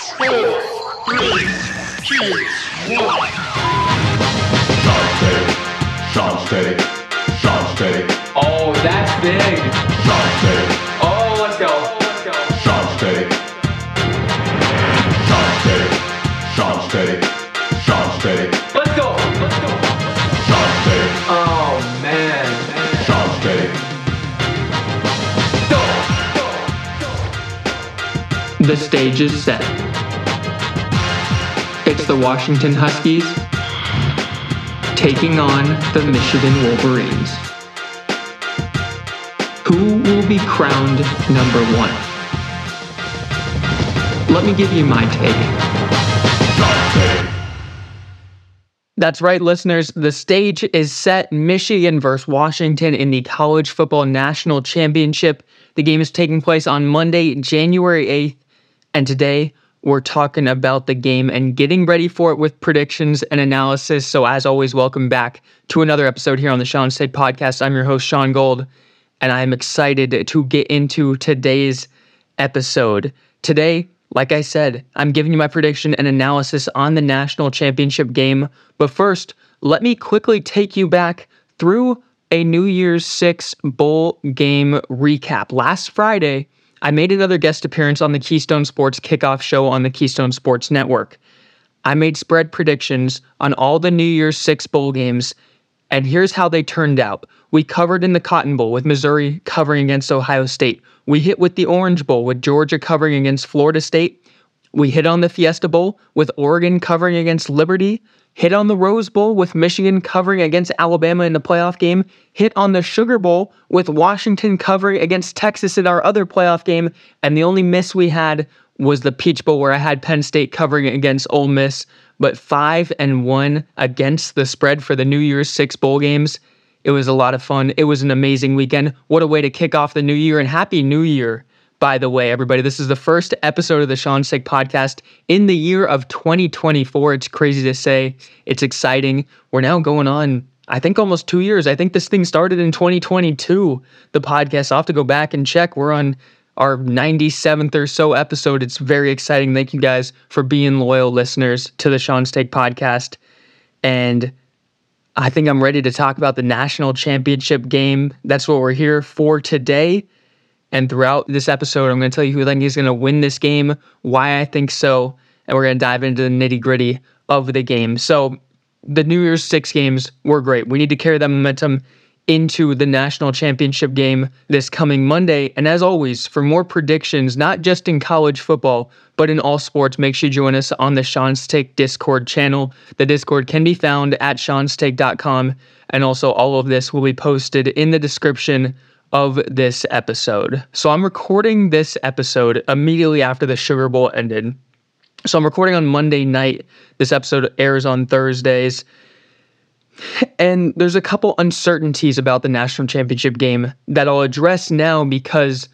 four, three, two, one. Shaun's Take, Shaun's Take, Shaun's Take, Oh, that's big. The stage is set. It's the Washington Huskies taking on the Michigan Wolverines. Who will be crowned number one? Let me give you my take. That's right, listeners. The stage is set Michigan versus Washington in the College Football National Championship. The game is taking place on Monday, January 8th. And today we're talking about the game and getting ready for it with predictions and analysis. So, as always, welcome back to another episode here on the Shaun's Take Podcast. I'm your host, Shaun Gold, and I'm excited to get into today's episode. Today, like I said, I'm giving you my prediction and analysis on the national championship game. But first, let me quickly take you back through a New Year's Six bowl game recap. Last Friday, I made another guest appearance on the Keystone Sports kickoff show on the Keystone Sports Network. I made spread predictions on all the New Year's Six bowl games, and here's how they turned out. We covered in the Cotton Bowl with Missouri covering against Ohio State. We hit with the Orange Bowl with Georgia covering against Florida State. We hit on the Fiesta Bowl with Oregon covering against Liberty. Hit on the Rose Bowl with Michigan covering against Alabama in the playoff game. Hit on the Sugar Bowl with Washington covering against Texas in our other playoff game. And the only miss we had was the Peach Bowl where I had Penn State covering against Ole Miss. But five and one against the spread for the New Year's Six bowl games. It was a lot of fun. It was an amazing weekend. What a way to kick off the new year and happy new year by the way, everybody. This is the first episode of the Shaun's Take podcast in the year of 2024. It's crazy to say. It's exciting. We're now going on, I think, almost two years. I think this thing started in 2022, the podcast. I'll have to go back and check. We're on our 97th or so episode. It's very exciting. Thank you guys for being loyal listeners to the Shaun's Take podcast. And I think I'm ready to talk about the national championship game. That's what we're here for today. And throughout this episode, I'm going to tell you who I think is going to win this game, why I think so, and we're going to dive into the nitty gritty of the game. So, the New Year's Six games were great. We need to carry that momentum into the national championship game this coming Monday. And as always, for more predictions, not just in college football, but in all sports, make sure you join us on the Shaun's Take Discord channel. The Discord can be found at shaunstake.com. And also, all of this will be posted in the description of this episode. So I'm recording this episode immediately after the Sugar Bowl ended. So I'm recording on Monday night. This episode airs on Thursdays. And there's a couple uncertainties about the national championship game that I'll address now because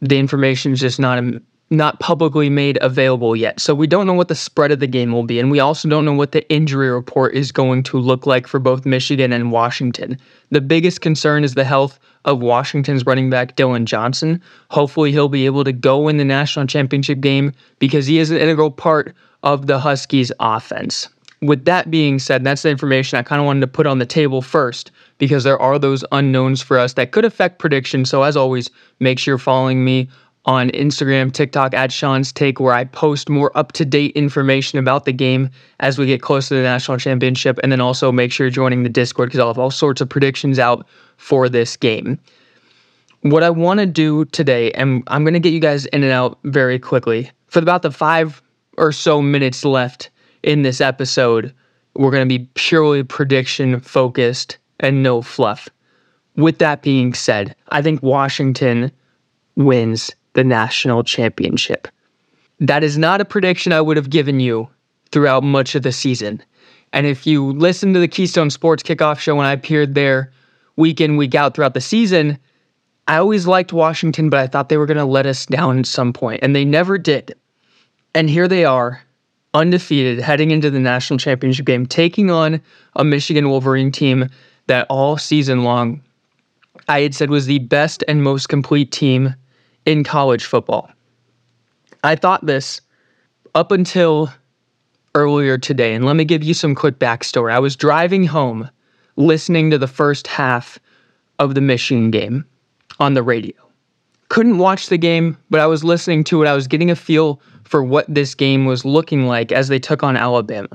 the information is just not not publicly made available yet. So we don't know what the spread of the game will be and we also don't know what the injury report is going to look like for both Michigan and Washington. The biggest concern is the health of Washington's running back Dillon Johnson. Hopefully he'll be able to go in the national championship game because he is an integral part of the Huskies offense with that being said, that's the information I kind of wanted to put on the table first because there are those unknowns for us that could affect predictions. So, as always, make sure you're following me on Instagram, TikTok at Shaun's Take, where I post more up to date information about the game as we get close to the national championship. And then also make sure you're joining the Discord because I'll have all sorts of predictions out for this game. What I want to do today, and I'm going to get you guys in and out very quickly, for about the five or so minutes left in this episode, we're going to be purely prediction focused and no fluff. With that being said, I think Washington wins the national championship. That is not a prediction I would have given you throughout much of the season. And if you listen to the Keystone Sports Kickoff show when I appeared there week in, week out throughout the season, I always liked Washington, but I thought they were going to let us down at some point, and they never did. And here they are, undefeated, heading into the national championship game, taking on a Michigan Wolverine team that all season long I had said was the best and most complete team in college football. I thought this up until earlier today, and let me give you some quick backstory. I was driving home listening to the first half of the Michigan game on the radio. Couldn't watch the game, but I was listening to it. I was getting a feel for what this game was looking like as they took on Alabama.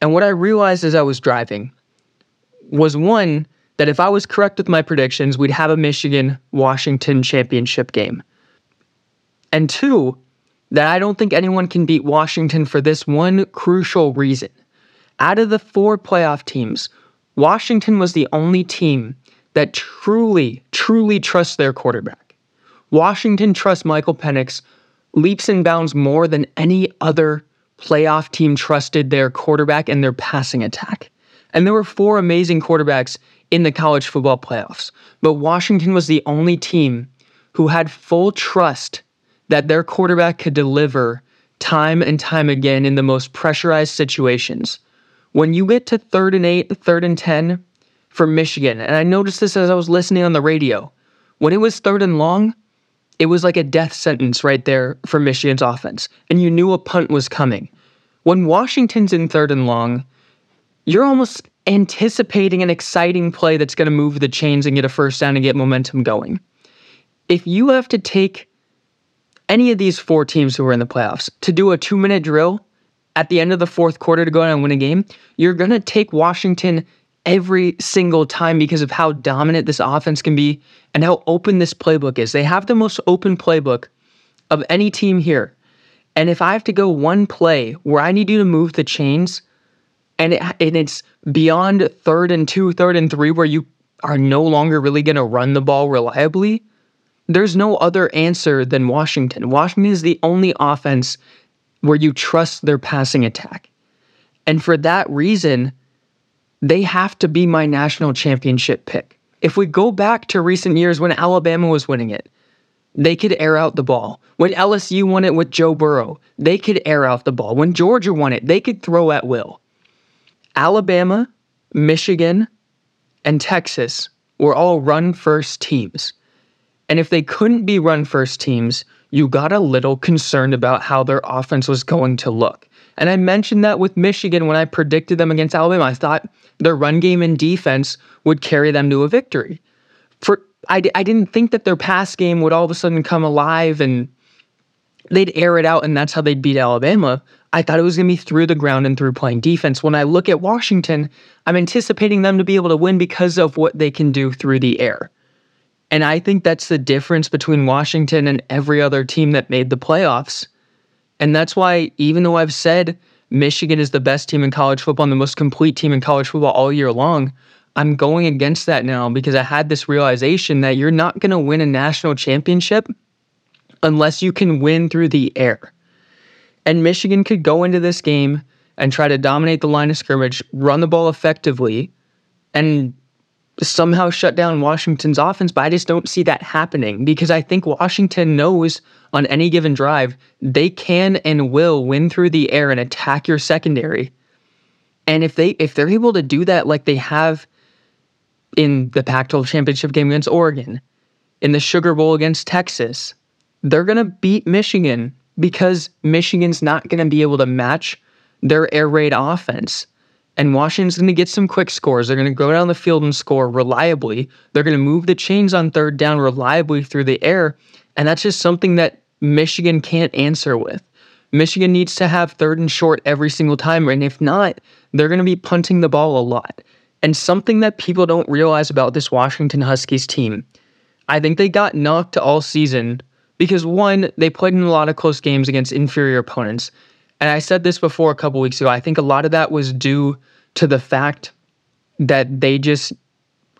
And what I realized as I was driving was one, that if I was correct with my predictions, we'd have a Michigan Washington championship game. And two, that I don't think anyone can beat Washington for this one crucial reason. Out of the four playoff teams, Washington was the only team that truly, truly trusts their quarterback. Washington trusts Michael Penix leaps and bounds more than any other playoff team trusted their quarterback and their passing attack. And there were four amazing quarterbacks in the college football playoffs, but Washington was the only team who had full trust that their quarterback could deliver time and time again in the most pressurized situations. When you get to third and eight, third and 10 for Michigan, and I noticed this as I was listening on the radio, when it was third and long, it was like a death sentence right there for Michigan's offense, and you knew a punt was coming. When Washington's in third and long, you're almost anticipating an exciting play that's going to move the chains and get a first down and get momentum going. If you have to take any of these four teams who are in the playoffs to do a two minute drill at the end of the fourth quarter to go out and win a game, you're going to take Washington every single time because of how dominant this offense can be and how open this playbook is. They have the most open playbook of any team here. And if I have to go one play where I need you to move the chains and, it, and it's beyond third and two, third and three, where you are no longer really going to run the ball reliably, there's no other answer than Washington. Washington is the only offense where you trust their passing attack. And for that reason, they have to be my national championship pick. If we go back to recent years when Alabama was winning it, they could air out the ball. When LSU won it with Joe Burrow, they could air out the ball. When Georgia won it, they could throw at will. Alabama, Michigan, and Texas were all run first teams. And if they couldn't be run first teams, you got a little concerned about how their offense was going to look. And I mentioned that with Michigan when I predicted them against Alabama. I thought their run game and defense would carry them to a victory. For I, I didn't think that their pass game would all of a sudden come alive and they'd air it out and that's how they'd beat Alabama. I thought it was going to be through the ground and through playing defense. When I look at Washington, I'm anticipating them to be able to win because of what they can do through the air. And I think that's the difference between Washington and every other team that made the playoffs. And that's why, even though I've said Michigan is the best team in college football and the most complete team in college football all year long, I'm going against that now because I had this realization that you're not going to win a national championship unless you can win through the air. And Michigan could go into this game and try to dominate the line of scrimmage, run the ball effectively, and somehow shut down Washington's offense, but I just don't see that happening because I think Washington knows on any given drive they can and will win through the air and attack your secondary. And if they if they're able to do that like they have in the Pac-12 championship game against Oregon, in the Sugar Bowl against Texas, they're going to beat Michigan because Michigan's not going to be able to match their air raid offense. And Washington's going to get some quick scores. They're going to go down the field and score reliably. They're going to move the chains on third down reliably through the air. And that's just something that Michigan can't answer with. Michigan needs to have third and short every single time. And if not, they're going to be punting the ball a lot. And something that people don't realize about this Washington Huskies team, I think they got knocked all season because one, they played in a lot of close games against inferior opponents. And I said this before a couple weeks ago. I think a lot of that was due to the fact that they just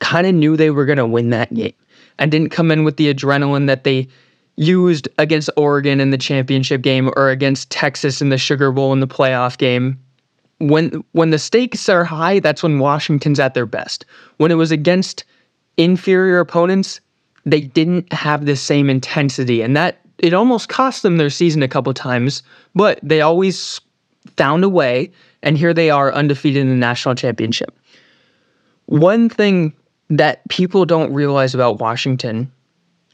kind of knew they were going to win that game and didn't come in with the adrenaline that they used against Oregon in the championship game or against Texas in the Sugar Bowl in the playoff game. When when the stakes are high, that's when Washington's at their best. When it was against inferior opponents, they didn't have the same intensity and that it almost cost them their season a couple times, but they always found a way, and here they are undefeated in the national championship. One thing that people don't realize about Washington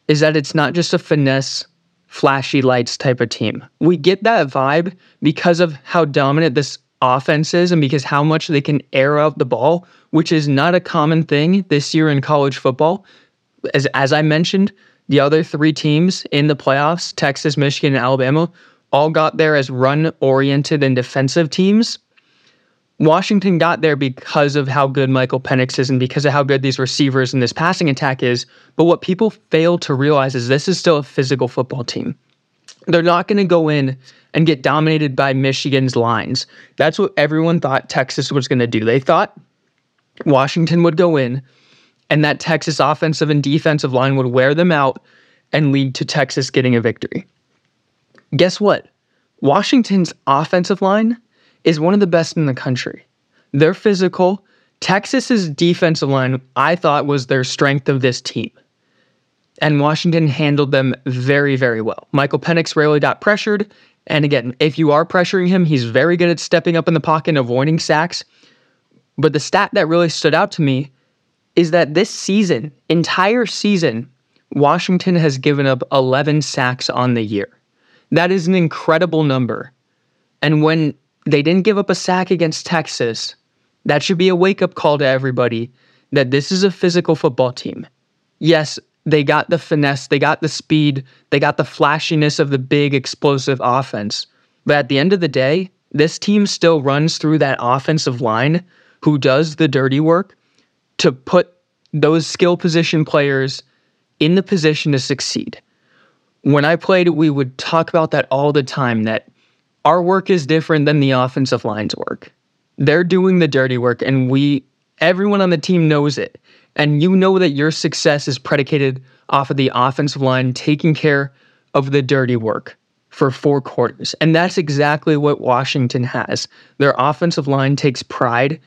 is that it's not just a finesse flashy lights type of team. We get that vibe because of how dominant this offense is and because how much they can air out the ball, which is not a common thing this year in college football. As as I mentioned, the other three teams in the playoffs, Texas, Michigan, and Alabama, all got there as run oriented and defensive teams. Washington got there because of how good Michael Penix is and because of how good these receivers and this passing attack is. But what people fail to realize is this is still a physical football team. They're not going to go in and get dominated by Michigan's lines. That's what everyone thought Texas was going to do. They thought Washington would go in and that Texas offensive and defensive line would wear them out and lead to Texas getting a victory. Guess what? Washington's offensive line is one of the best in the country. They're physical. Texas's defensive line, I thought, was their strength of this team. And Washington handled them very, very well. Michael Penix rarely got pressured. And again, if you are pressuring him, he's very good at stepping up in the pocket and avoiding sacks. But the stat that really stood out to me is that this season, entire season, Washington has given up 11 sacks on the year. That is an incredible number. And when they didn't give up a sack against Texas. That should be a wake up call to everybody that this is a physical football team. Yes, they got the finesse, they got the speed, they got the flashiness of the big explosive offense. But at the end of the day, this team still runs through that offensive line who does the dirty work to put those skill position players in the position to succeed. When I played, we would talk about that all the time that our work is different than the offensive line's work. They're doing the dirty work, and we, everyone on the team knows it. And you know that your success is predicated off of the offensive line taking care of the dirty work for four quarters. And that's exactly what Washington has. Their offensive line takes pride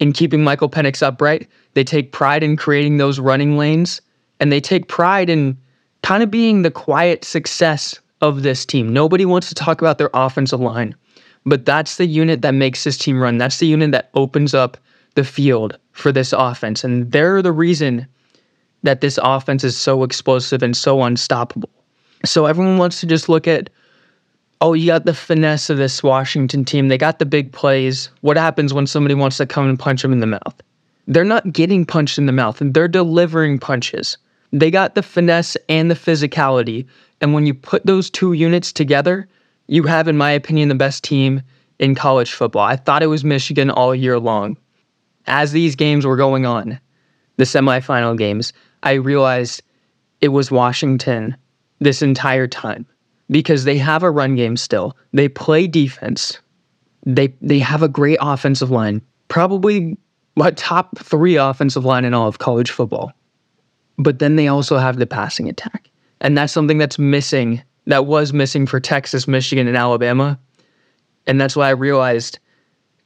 in keeping Michael Penix upright. They take pride in creating those running lanes, and they take pride in kind of being the quiet success of this team. Nobody wants to talk about their offensive line, but that's the unit that makes this team run. That's the unit that opens up the field for this offense. And they're the reason that this offense is so explosive and so unstoppable. So everyone wants to just look at, oh, you got the finesse of this Washington team. They got the big plays. What happens when somebody wants to come and punch them in the mouth? They're not getting punched in the mouth, and they're delivering punches. They got the finesse and the physicality and when you put those two units together, you have, in my opinion, the best team in college football. I thought it was Michigan all year long. As these games were going on, the semifinal games, I realized it was Washington this entire time because they have a run game still. They play defense. They they have a great offensive line, probably a top three offensive line in all of college football. But then they also have the passing attack. And that's something that's missing, that was missing for Texas, Michigan, and Alabama. And that's why I realized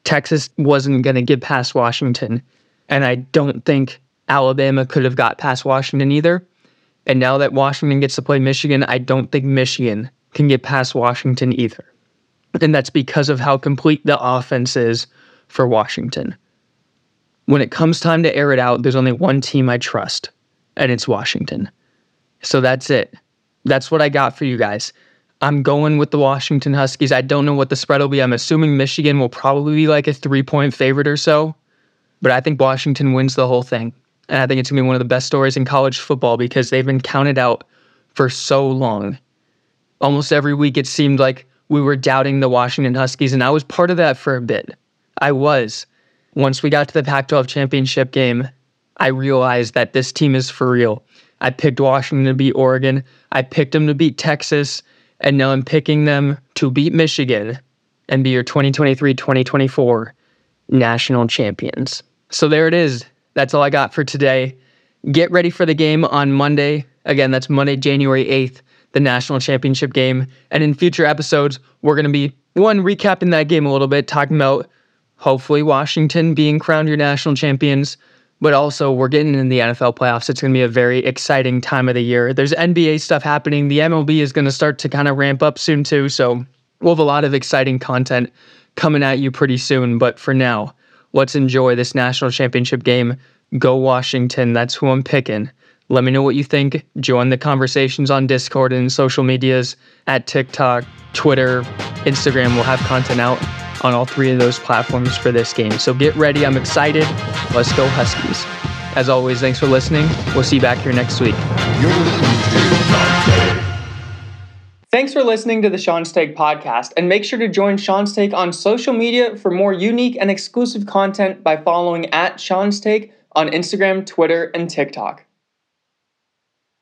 Texas wasn't going to get past Washington. And I don't think Alabama could have got past Washington either. And now that Washington gets to play Michigan, I don't think Michigan can get past Washington either. And that's because of how complete the offense is for Washington. When it comes time to air it out, there's only one team I trust, and it's Washington. So that's it. That's what I got for you guys. I'm going with the Washington Huskies. I don't know what the spread will be. I'm assuming Michigan will probably be like a three point favorite or so, but I think Washington wins the whole thing. And I think it's going to be one of the best stories in college football because they've been counted out for so long. Almost every week it seemed like we were doubting the Washington Huskies, and I was part of that for a bit. I was. Once we got to the Pac 12 championship game, I realized that this team is for real. I picked Washington to beat Oregon. I picked them to beat Texas. And now I'm picking them to beat Michigan and be your 2023 2024 national champions. So there it is. That's all I got for today. Get ready for the game on Monday. Again, that's Monday, January 8th, the national championship game. And in future episodes, we're going to be one recapping that game a little bit, talking about hopefully Washington being crowned your national champions but also we're getting in the NFL playoffs. It's going to be a very exciting time of the year. There's NBA stuff happening. The MLB is going to start to kind of ramp up soon too. So we'll have a lot of exciting content coming at you pretty soon. But for now, let's enjoy this national championship game. Go Washington. That's who I'm picking. Let me know what you think. Join the conversations on Discord and social medias at TikTok, Twitter, Instagram. We'll have content out on all three of those platforms for this game. So get ready. I'm excited. Let's go, Huskies. As always, thanks for listening. We'll see you back here next week. Thanks for listening to the Shaun's Take podcast, and make sure to join Shaun's Take on social media for more unique and exclusive content by following at Shaun's Take on Instagram, Twitter, and TikTok.